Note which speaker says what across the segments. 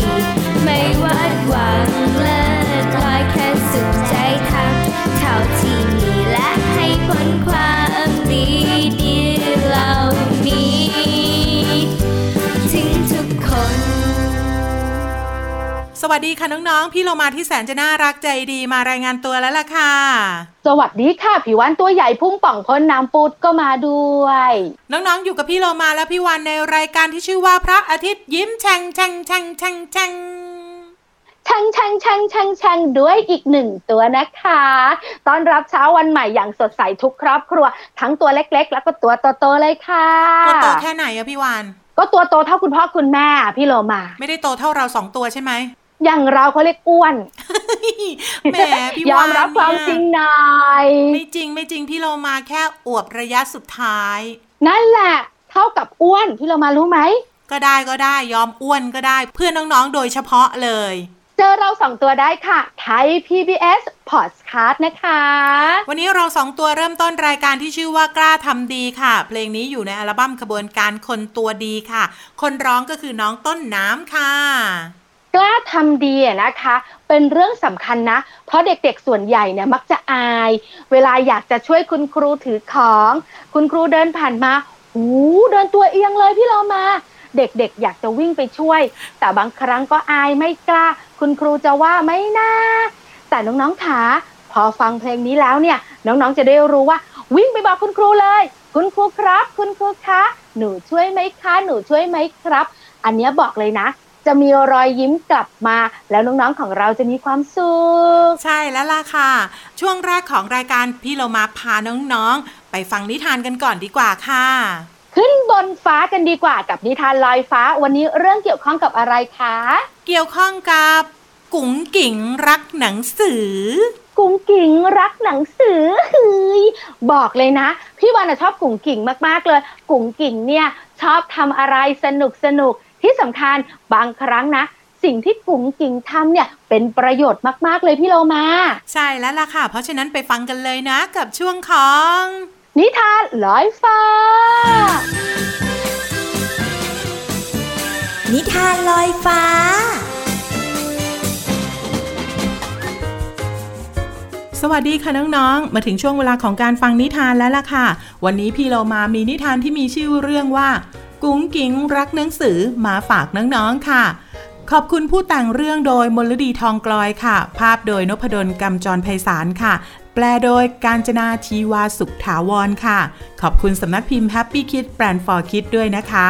Speaker 1: ti.
Speaker 2: สวัสดีค่ะน้องๆ พี่เรามาที่แสนจะน่ารักใจดีมารายงานตัวแล้วล่ะค่ะ
Speaker 3: สวัสดีค่ะผิววันตัวใหญ่พุ่งป่องพ้นน้ำปูดก็มาด้วย
Speaker 2: น้องๆ อยู่กับพี่เรามาและพี่วันในรายการที่ชื่อว่าพระอาทิตย์ยิ้มแฉ่งแฉ่งแฉ่งแฉ่งแฉ่ง
Speaker 3: ช่างช่างช่างช่างช่างด้วยอีกหนึ่งตัวนะคะตอนรับเช้าวันใหม่อย่างสดใสทุกครอบครัว ทั้งตัวเล็ก ๆ แล้วก็ตัวโตๆเลยค่ะ
Speaker 2: ตัวโตแค่ไหนอะพี่วาน
Speaker 3: ก็ตัวโตเท่าคุณพ่อคุณแม่พี่โลมา
Speaker 2: ไม่ได้โตเท่าเราสองตัวใช่ไหม
Speaker 3: อย่างเราเขาเรียกอ้วน
Speaker 2: แหมพี่วาน
Speaker 3: ยอมรับความจริงหน่อย
Speaker 2: ไม่จริงไม่จริงพี่โลมาแค่อวบระยะสุดท้าย
Speaker 3: นั่นแหละ เท่ากับอ้วนพี่โลมารู้ไหม
Speaker 2: ก็ได้ก็ได้ยอมอ้วนก็ได้เพื่อนน้องๆ โดยเฉพาะเลย
Speaker 3: เจอเราสองตัวได้ค่ะ ไทย PBS Podcast นะคะ
Speaker 2: วันนี้เราสองตัวเริ่มต้นรายการที่ชื่อว่ากล้าทำดีค่ะ เพลงนี้อยู่ในอัลบั้มขบวนการคนตัวดีค่ะ คนร้องก็คือน้องต้นน้ำค่ะ
Speaker 3: กล้าทำดีนะคะ เป็นเรื่องสำคัญนะ เพราะเด็กๆส่วนใหญ่เนี่ยมักจะอาย เวลาอยากจะช่วยคุณครูถือของ คุณครูเดินผ่านมาหูเดินตัวเอียงเลยพี่เรามาเด็กๆ อยากจะวิ่งไปช่วย แต่บางครั้งก็อายไม่กล้า คุณครูจะว่าไม่น่า แต่น้องๆขาพอฟังเพลงนี้แล้วเนี่ย น้องๆจะได้รู้ว่า วิ่งไปบอกคุณครูเลย คุณครูครับ คุณครูคะ หนูช่วยไหมคะ หนูช่วยไหมครับ อันนี้บอกเลยนะ จะมีรอยยิ้มกลับมา แล้วน้องๆของเราจะมีความสุข
Speaker 2: ใช่แล้วล่ะค่ะ ช่วงแรกของรายการพี่เรามาพาน้องๆ ไปฟังนิทานกันก่อนดีกว่าค่ะ
Speaker 3: ขึ้นบนฟ้ากันดีกว่ากับนิทานลอยฟ้า วันนี้เรื่องเกี่ยวข้องกับอะไรคะ
Speaker 2: เกี่ยวข้องกับกุ๋งกิ่งรักหนังสือ
Speaker 3: กุ๋งกิ่งรักหนังสือเฮ้ยบอกเลยนะ พี่วานชอบกุ๋งกิ่งมากๆเลย กุ๋งกิ่งเนี่ยชอบทำอะไรสนุกสนุก ที่สำคัญบางครั้งนะสิ่งที่กุ๋งกิ่งทำเนี่ยเป็นประโยชน์มาก ๆ เลยพี่โลมา
Speaker 2: ใช่แล้วล่ะค่ะ เพราะฉะนั้นไปฟังกันเลยนะกับช่วงของ
Speaker 3: นิทานลอยฟ้า
Speaker 4: นิทานลอยฟ้า
Speaker 2: สวัสดีค่ะน้องๆ มาถึงช่วงเวลาของการฟังนิทานแล้วล่ะค่ะ วันนี้พี่เรามามีนิทานที่มีชื่อเรื่องว่า กุ้งกิ้งรักหนังสือมาฝากน้องๆค่ะ ขอบคุณผู้แต่งเรื่องโดยมลดีทองกลอยค่ะ ภาพโดยนพดลกำจรไพศาลค่ะ แปลโดยการจนาชีวาสุขถาวรค่ะ ขอบคุณสำนักพิมพ์ Happy Kid Brand for Kids ด้วยนะคะ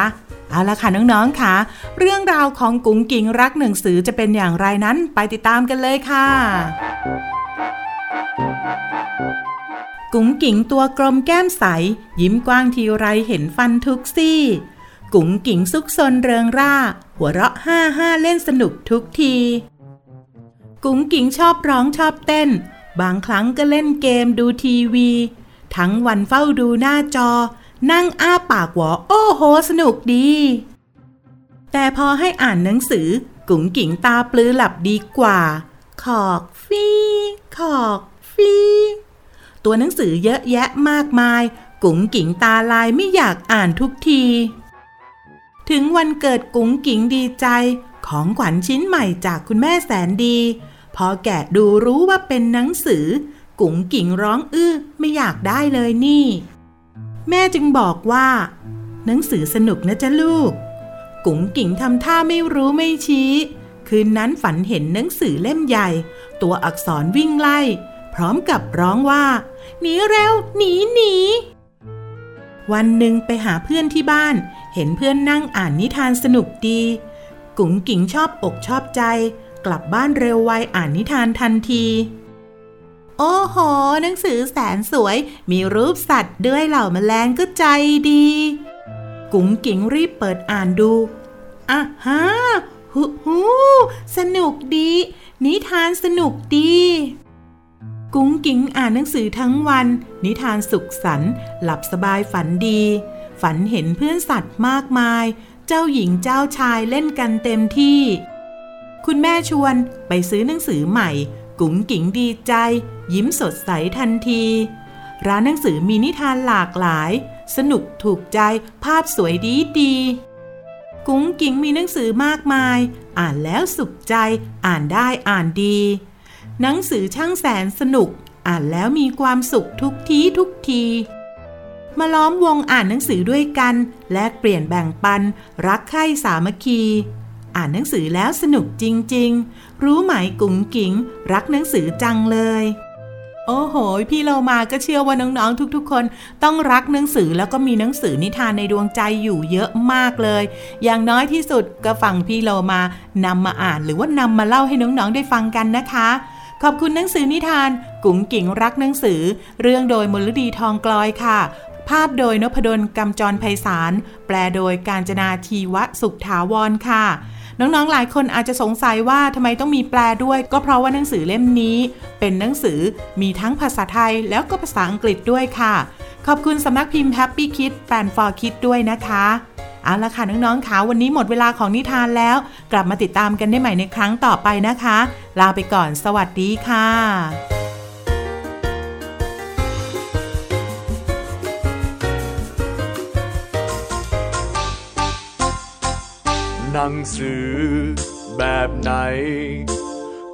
Speaker 2: เอาละค่ะน้องๆค่ะ เรื่องราวของกุ้งกิ้งรักหนังสือจะเป็นอย่างไรนั้นไปติดตามกันเลยค่ะ กุ้งกิ่งตัวกลมแก้มใส ยิ้มกว้างทีไรเห็นฟันทุกซี่ กุ๋งกิ่งซุกซนเริงร่า หัวเราะห้าห้าเล่นสนุกทุกที กุ๋งกิ่งชอบร้องชอบเต้น บางครั้งก็เล่นเกมดูทีวี ทั้งวันเฝ้าดูหน้าจอ นั่งอ้าปากหวอโอ้โห สนุกดี แต่พอให้อ่านหนังสือ กุ๋งกิ่งตาปลือหลับดีกว่า ขอกฟีขอกฟีตัวหนังสือเยอะแยะมากมาย กุ๋งกิ่งตาลายไม่อยากอ่านทุกที ถึงวันเกิดกุ้งกิ่งดีใจของขวัญชิ้นใหม่จากคุณแม่แสนดี พอแกะดูรู้ว่าเป็นหนังสือ กุ้งกิ่งร้องอื้อไม่อยากได้เลยนี่ แม่จึงบอกว่า หนังสือสนุกนะจ๊ะลูก กุ๋งกิ่งทำท่าไม่รู้ไม่ชี้ คืนนั้นฝันเห็นหนังสือเล่มใหญ่ ตัวอักษรวิ่งไล่ พร้อมกับร้องว่า หนีเร็วหนีหนี วันหนึ่งไปหาเพื่อนที่บ้าน เห็นเพื่อนนั่งอ่านนิทานสนุกดี กุ๋งกิ่งชอบอกชอบใจ กลับบ้านเร็วไวอ่านนิทานทันที โอ้โห หนังสือแสนสวย มีรูปสัตว์ด้วยเหล่าแมลงก็ใจดี กุ๋งกิ่งรีบเปิดอ่านดูอะฮะหูหูสนุกดี นิทานสนุกดี กุ๋งกิ่งอ่านหนังสือทั้งวัน นิทานสุขสันต์หลับสบายฝันดี ฝันเห็นเพื่อนสัตว์มากมาย เจ้าหญิงเจ้าชายเล่นกันเต็มที่ คุณแม่ชวนไปซื้อหนังสือใหม่ กุ๋งกิ่งดีใจ ยิ้มสดใสทันที ร้านหนังสือมีนิทานหลากหลาย สนุกถูกใจภาพสวยดีดีกุ๋งกิ่งมีหนังสือมากมาย อ่านแล้วสุขใจ อ่านได้อ่านดี หนังสือช่างแสนสนุก อ่านแล้วมีความสุขทุกทีทุกที มาล้อมวงอ่านหนังสือด้วยกัน แลกเปลี่ยนแบ่งปัน รักใคร่สามัคคี อ่านหนังสือแล้วสนุกจริง ๆ รู้ไหมกุ๋งกิ๋งรักหนังสือจังเลย โอ้โห พี่เรามาก็เชื่อว่าน้องๆทุกๆ คน ต้องรักหนังสือแล้วก็มีหนังสือนิทานในดวงใจอยู่เยอะมากเลย อย่างน้อยที่สุดก็ฟังพี่เรามานำมาอ่านหรือว่านำมาเล่าให้น้องๆได้ฟังกันนะคะ ขอบคุณหนังสือนิทาน กุ๋งกิ่งรักหนังสือ เรื่องโดยมลดีทองกลอยค่ะ ภาพโดยนพดลกำจรไพศาล แปลโดยการจนาทีวะสุขถาวรค่ะ น้องๆ หลายคนอาจจะสงสัยว่าทำไมต้องมีแปลด้วย ก็เพราะว่าหนังสือเล่มนี้ เป็นหนังสือมีทั้งภาษาไทยแล้วก็ภาษาอังกฤษด้วยค่ะ ขอบคุณสำนักพิมพ์ Happy Kid Fan for Kids ด้วยนะคะ เอาละค่ะน้องๆคะวันนี้หมดเวลาของนิทานแล้ว กลับมาติดตามกันได้ใหม่ในครั้งต่อไปนะคะ ลาไปก่อนสวัสดีค่ะ
Speaker 5: หนังสือแบบไหน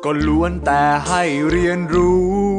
Speaker 5: ก็ล้วนแต่ให้เรียนรู้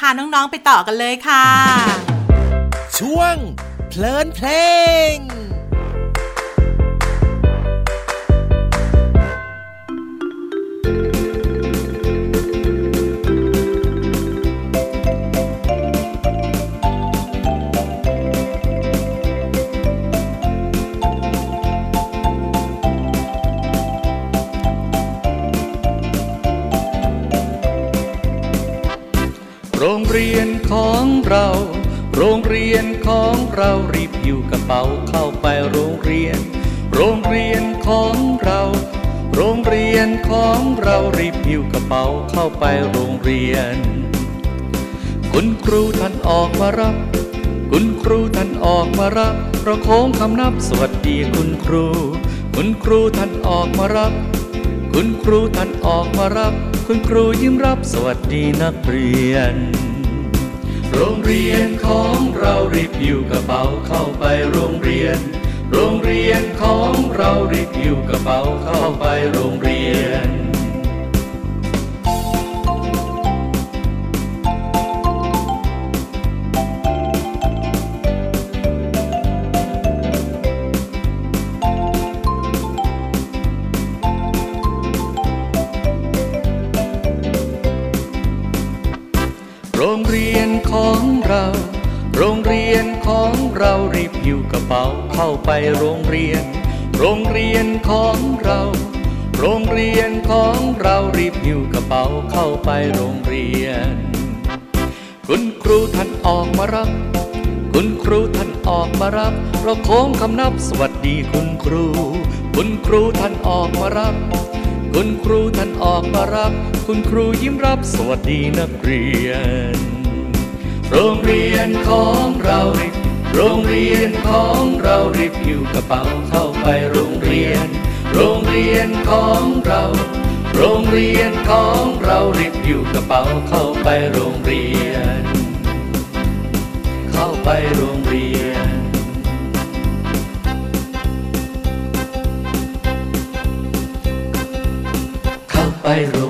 Speaker 4: พาน้
Speaker 6: อ
Speaker 4: งๆไป
Speaker 2: ต่อกันเลยค่ะ
Speaker 7: ช่วงเพลินเพลง
Speaker 8: เรา โรงเรียนของเรารีบอยู่กระเป๋าเข้าไปโรงเรียน โรงเรียนของเรา โรงเรียนของเรารีบหิ้วกระเป๋าเข้าไปโรงเรียน คุณครูท่านออกมารับ คุณครูท่านออกมารับประโคงคำนับสวัสดีคุณครู คุณครูท่านออกมารับ คุณครูท่านออกมารับ คุณครูยิ้มรับสวัสดีนักเรียน โรงเรียนของเรารีบหิ้วกระเป๋าเข้าไปโรงเรียน โรงเรียนของเรารีบหิ้วกระเป๋าเข้าไปโรงเรียน เข้าไปโรงเรียน โรงเรียนของเรา โรงเรียนของเรารีบหิ้วกระเป๋าเข้าไปโรงเรียน คุณครูท่านออกมารับ คุณครูท่านออกมารับเราโค้งคำนับสวัสดีคุณครู คุณครูท่านออกมารับคุณครูท่านออกมารับ คุณครูยิ้มรับสวัสดีนักเรียน โรงเรียนของเรารีบ โรงเรียนของเรารีบหิ้วกระเป๋าเข้าไปโรงเรียน โรงเรียนของเรา โรงเรียนของเรารีบหิ้วกระเป๋าเข้าไปโรงเรียน เข้าไปโรงเรียนเข้าไปโรง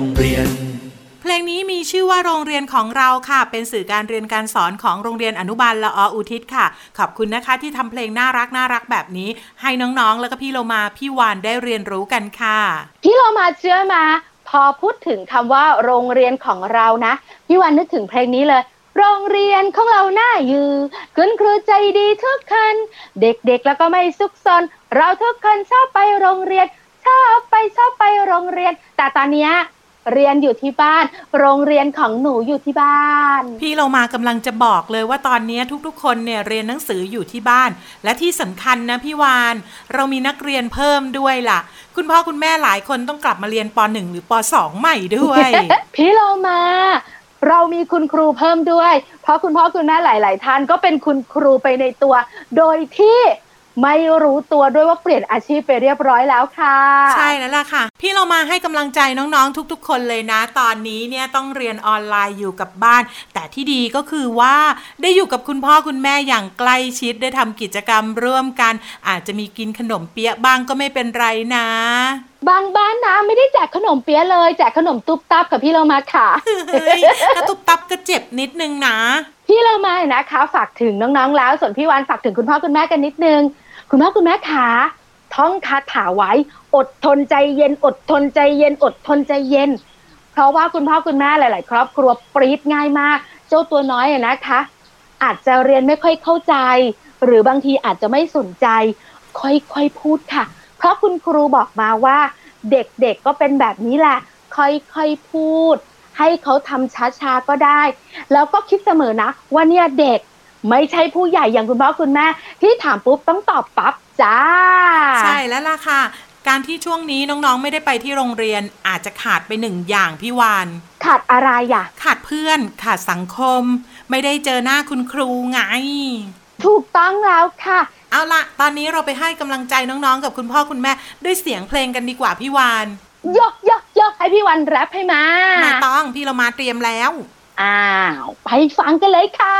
Speaker 2: ว่าโรงเรียนของเราค่ะ เป็นสื่อการเรียนการสอนของโรงเรียนอนุบาลละออุทิศค่ะ ขอบคุณนะคะที่ทำเพลงน่ารักน่ารักแบบนี้ ให้น้องๆ แล้วก็พี่โลมาพี่วานได้เรียนรู้กันค่ะ
Speaker 3: พี่เรามาเชื่อมาพอพูดถึงคำว่าโรงเรียนของเรานะ พี่วันนึกถึงเพลงนี้เลยโรงเรียนของเราหน้าอยู่คุณครูใจดีทุกคน เด็กๆ แล้วก็ไม่ซุกซน เราทุกคนชอบไปโรงเรียน ชอบไปชอบไปโรงเรียน แต่ตอนนี้ เรียนอยู่ที่บ้าน โรงเรียนของหนูอยู่ที่บ้าน
Speaker 2: พี่เรามากำลังจะบอกเลยว่าตอนนี้ทุกๆ คนเนี่ยเรียนหนังสืออยู่ที่บ้าน และที่สำคัญนะพี่วาน เรามีนักเรียนเพิ่มด้วยล่ะ คุณพ่อคุณแม่หลายคนต้องกลับมาเรียนป .1 หรือป .2 ใหม่ด้วย
Speaker 3: พี่เรามาเรามีคุณครูเพิ่มด้วย เพราะคุณพ่อคุณแม่หลาย ๆ ท่านก็เป็นคุณครูไปในตัว โดยที่ ไม่รู้ตัวด้วยว่าเปลี่ยนอาชีพไปเรียบร้อยแล้วค่ะ
Speaker 2: ใช่แล้วล่ะค่ะ พี่เรามาให้กำลังใจน้องๆ ทุก ๆ คนเลยนะ ตอนนี้เนี่ยต้องเรียนออนไลน์อยู่กับบ้าน แต่ที่ดีก็คือว่าได้อยู่กับคุณพ่อคุณแม่อย่างใกล้ชิดได้ทำกิจกรรมร่วมกัน อาจจะมีกินขนมเปี๊ยะบ้างก็ไม่เป็นไรนะ
Speaker 3: บางบ้านนะไม่ได้แจกขนมเปี๊ยะเลยแจกขนมตุ๊บตับกับพี่เรามาค่ะ
Speaker 2: เฮ้ยถ้าตุบตับก็เจ็บนิดนึงนะ
Speaker 3: พี่เรามานะคะ ฝากถึงน้องๆ แล้ว ส่วนพี่วานฝากถึงคุณพ่อคุณแม่กันนิดนึง คุณพ่อคุณแม่ขาท่องคาถาไว้ อดทนใจเย็น อดทนใจเย็น อดทนใจเย็น เพราะว่าคุณพ่อคุณแม่หลาย ๆ ครอบครัวปรีดง่ายมาก เจ้าตัวน้อยนะคะ อาจจะเรียนไม่ค่อยเข้าใจ หรือบางทีอาจจะไม่สนใจ ค่อย ๆ พูดค่ะ เพราะคุณครูบอกมาว่า เด็ก ๆก็เป็นแบบนี้แหละ ค่อย ๆ พูด ให้เขาทำช้าๆก็ได้ แล้วก็คิดเสมอนะ ว่าเนี่ยเด็กไม่ใช่ผู้ใหญ่อย่างคุณพ่อคุณแม่ ที่ถามปุ๊บต้องตอบปั๊บจ้า
Speaker 2: ใช่แล้วล่ะค่ะ การที่ช่วงนี้น้องๆ ไม่ได้ไปที่โรงเรียนอาจจะขาดไปหนึ่งอย่างพี่วาน
Speaker 3: ขาดอะไรอะ
Speaker 2: ขาดเพื่อน ขาดสังคม ไม่ได้เจอหน้าคุณครูไง
Speaker 3: ถูกต้องแล้วค่ะ
Speaker 2: เอาละตอนนี้เราไปให้กำลังใจน้องๆ กับคุณพ่อคุณแม่ด้วยเสียงเพลงกันดีกว่าพี่วาน
Speaker 3: ยกยก ยกให้พี่วันแรปให้มา
Speaker 2: ไม่ต้องพี่เรามาเตรียมแล้ว
Speaker 3: อ้าว ไปฟังกันเลยค่ะ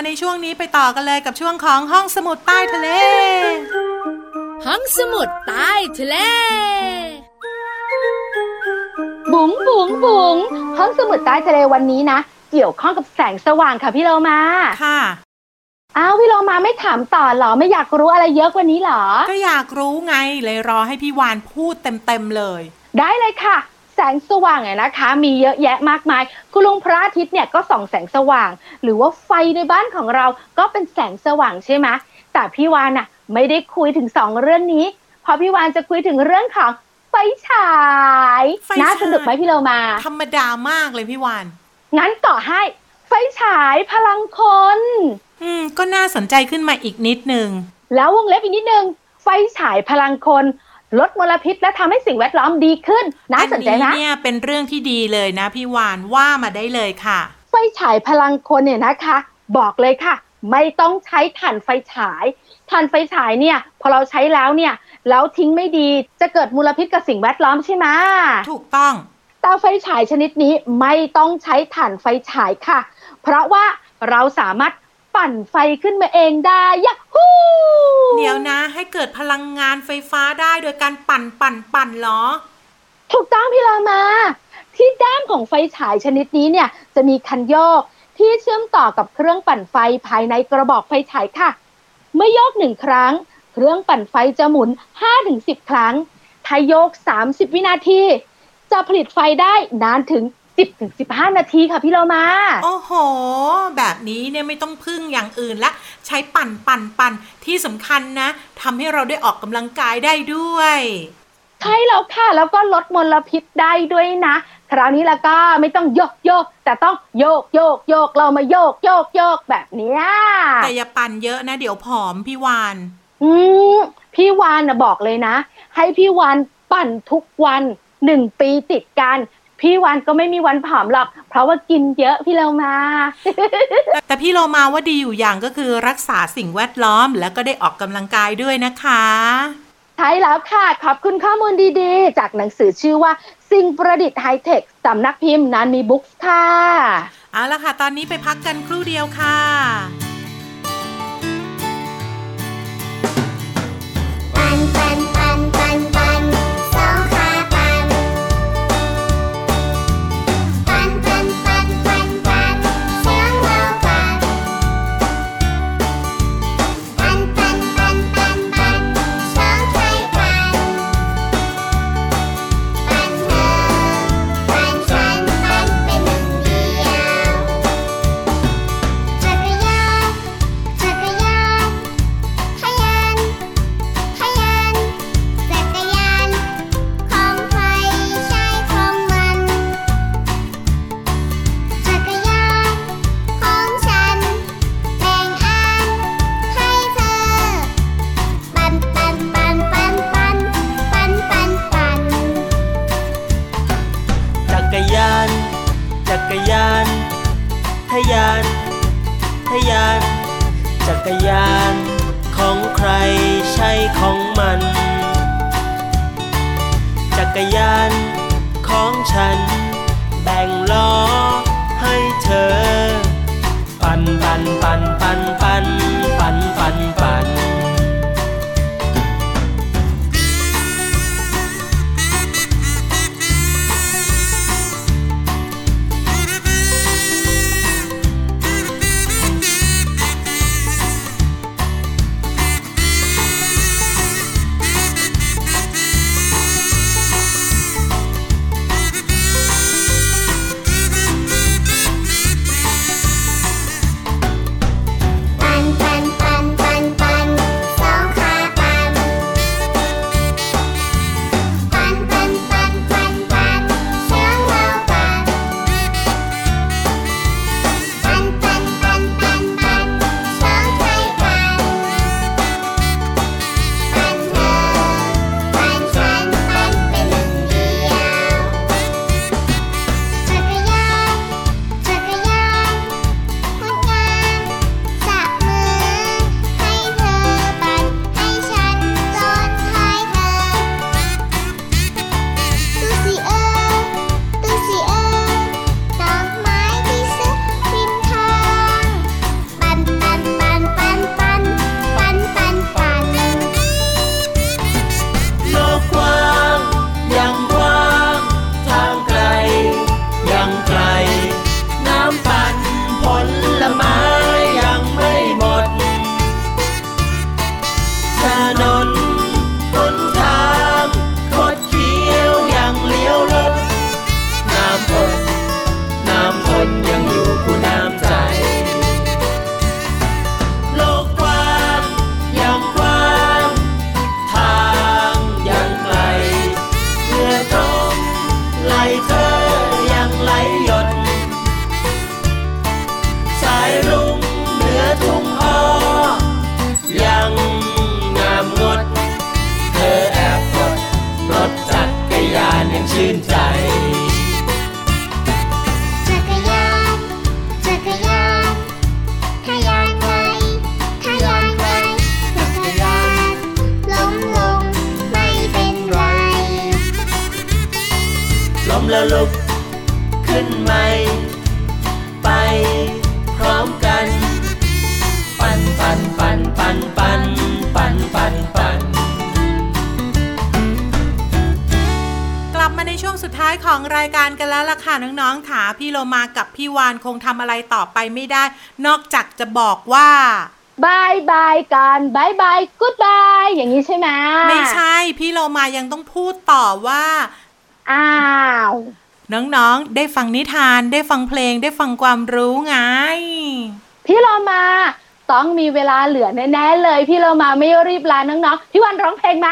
Speaker 2: มาในช่วงนี้ไปต่อกันเลยกับช่วงของห้องสมุดใต้ทะเล
Speaker 9: ห้องสมุดใต้ทะเล
Speaker 3: บุ๋งบุ๋งบุ๋งห้องสมุดใต้ทะเลวันนี้นะ เกี่ยวข้องกับแสงสว่างค่ะพี่โลมา
Speaker 2: ค่ะ
Speaker 3: อ้าวพี่โลมาไม่ถามต่อเหรอไม่อยากรู้อะไรเยอะกว่านี้เหรอ
Speaker 2: ก็อยากรู้ไงเลยรอให้พี่วานพูดเต็มๆเลย
Speaker 3: ได้เลยค่ะ แสงสว่างเนี่ยนะคะ มีเยอะแยะมากมาย คุณลุงพระอาทิตย์เนี่ยก็ส่องแสงสว่าง หรือว่าไฟในบ้านของเราก็เป็นแสงสว่างใช่ไหมแต่พี่วานน่ะไม่ได้คุยถึงสองเรื่องนี้ เพราะพี่วานจะคุยถึงเรื่องของไฟฉาย
Speaker 2: ไฟฉาย
Speaker 3: น่าสนุกไหมพี่โลมา
Speaker 2: ธรรมดามากเลยพี่วาน
Speaker 3: งั้นต่อให้ไฟฉายพลังคน
Speaker 2: อืม ก็น่าสนใจขึ้นมาอีกนิดนึง
Speaker 3: แล้ววงเล็บอีกนิดนึง ไฟฉายพลังคน ลดมลพิษและทำให้สิ่งแวดล้อมดีขึ้นน่าสนใจ
Speaker 2: อั
Speaker 3: นะ
Speaker 2: เนี่ยเป็นเรื่องที่ดีเลยนะพี่วานว่ามาได้เลยค่ะ
Speaker 3: ไฟฉายพลังคนเนี่ยนะคะ บอกเลยค่ะ ไม่ต้องใช้ถ่านไฟฉายถ่านไฟฉายเนี่ย พอเราใช้แล้วเนี่ยแล้วทิ้งไม่ดีจะเกิดมลพิษกับสิ่งแวดล้อมใช่ไหม
Speaker 2: ถูกต้อง
Speaker 3: เตาไฟฉายชนิดนี้ไม่ต้องใช้ถ่านไฟฉายค่ะ เพราะว่าเราสามารถ ปั่นไฟขึ้นมาเองได้ยะฮู้
Speaker 2: เดี๋ยวนะ ให้เกิดพลังงานไฟฟ้าได้โดยการปั่นปั่นปั่นเหรอ
Speaker 3: ถูกต้องพี่ลามา ที่ด้ามของไฟฉายชนิดนี้เนี่ยจะมีคันโยกที่เชื่อมต่อกับเครื่องปั่นไฟภายในกระบอกไฟฉายค่ะ เมื่อโยกหนึ่งครั้ง เครื่องปั่นไฟจะหมุน 5-10 ครั้งถ้าโยก 30 วินาที จะผลิตไฟได้นานถึง 10-15นาทีค่ะพี่เรามา
Speaker 2: โอ้โห แบบนี้เนี่ยไม่ต้องพึ่งอย่างอื่นละ ใช้ปั่นปั่นปั่นที่สำคัญนะทำให้เราได้ออกกำลังกายได้ด้วย
Speaker 3: ใช่แล้วค่ะ แล้วก็ลดมลพิษได้ด้วยนะ คราวนี้แล้วก็ไม่ต้องโยกโยก แต่ต้องโยกโยกโยกเรามาโยกโยกโยกแบบเนี้ย
Speaker 2: แต่อย่าปั่นเยอะนะ เดี๋ยวผอมพี่วาน
Speaker 3: อืมพี่วานนะบอกเลยนะ ให้พี่วานปั่นทุกวันหนึ่งปีติดกัน พี่วานก็ไม่มีวันผอมหรอก เพราะว่ากินเยอะพี่เรามา
Speaker 2: แต่พี่โลมาว่าดีอยู่อย่างก็คือรักษาสิ่งแวดล้อมแล้วก็ได้ออกกำลังกายด้วยนะคะ
Speaker 3: ใช่แล้วค่ะ ขอบคุณข้อมูลดีๆ จากหนังสือชื่อว่า สิ่งประดิษฐ์ไฮเทคสำนักพิมพ์นันมีบุ๊กส์ค่ะ
Speaker 2: เอาละค่ะ ตอนนี้ไปพักกันครู่เดียวค่ะ
Speaker 4: ช่
Speaker 10: ว
Speaker 2: งสุดท้ายของรายการกันแล้วล่ะค่ะน้องๆค่ะพี่โลมากับพี่วานคงทำอะไรต่อไปไม่ได้ นอกจากจะบอกว่า
Speaker 3: บายบายกันบายบายกู๊ดบายอย่างนี้ใช่ไหม
Speaker 2: ไม่ใช่ พี่โลมายังต้องพูดต่อว่า
Speaker 3: อ้าว
Speaker 2: น้องๆ ได้ฟังนิทานได้ฟังเพลงได้ฟังความรู้ไง
Speaker 3: พี่เรามาต้องมีเวลาเหลือแน่ๆเลย พี่เรามาไม่รีบลาน้องๆพี่วันร้องเพลงไหม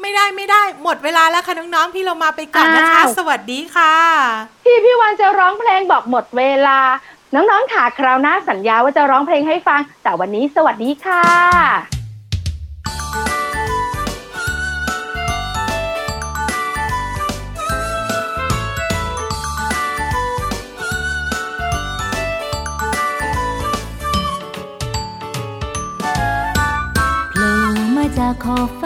Speaker 2: ไม่ได้ไม่ได้ หมดเวลาแล้วค่ะน้องๆ พี่โลมาไปก่อนนะคะ
Speaker 3: อ้าว
Speaker 2: สวัสดีค่ะ
Speaker 3: พี่พี่วันจะร้องเพลงบอกหมดเวลา น้องๆค่ะคราวหน้าสัญญาว่าจะร้องเพลงให้ฟัง แต่วันนี้สวัสดีค่ะ
Speaker 11: โผล่มาจากขอบฟ้าเข้า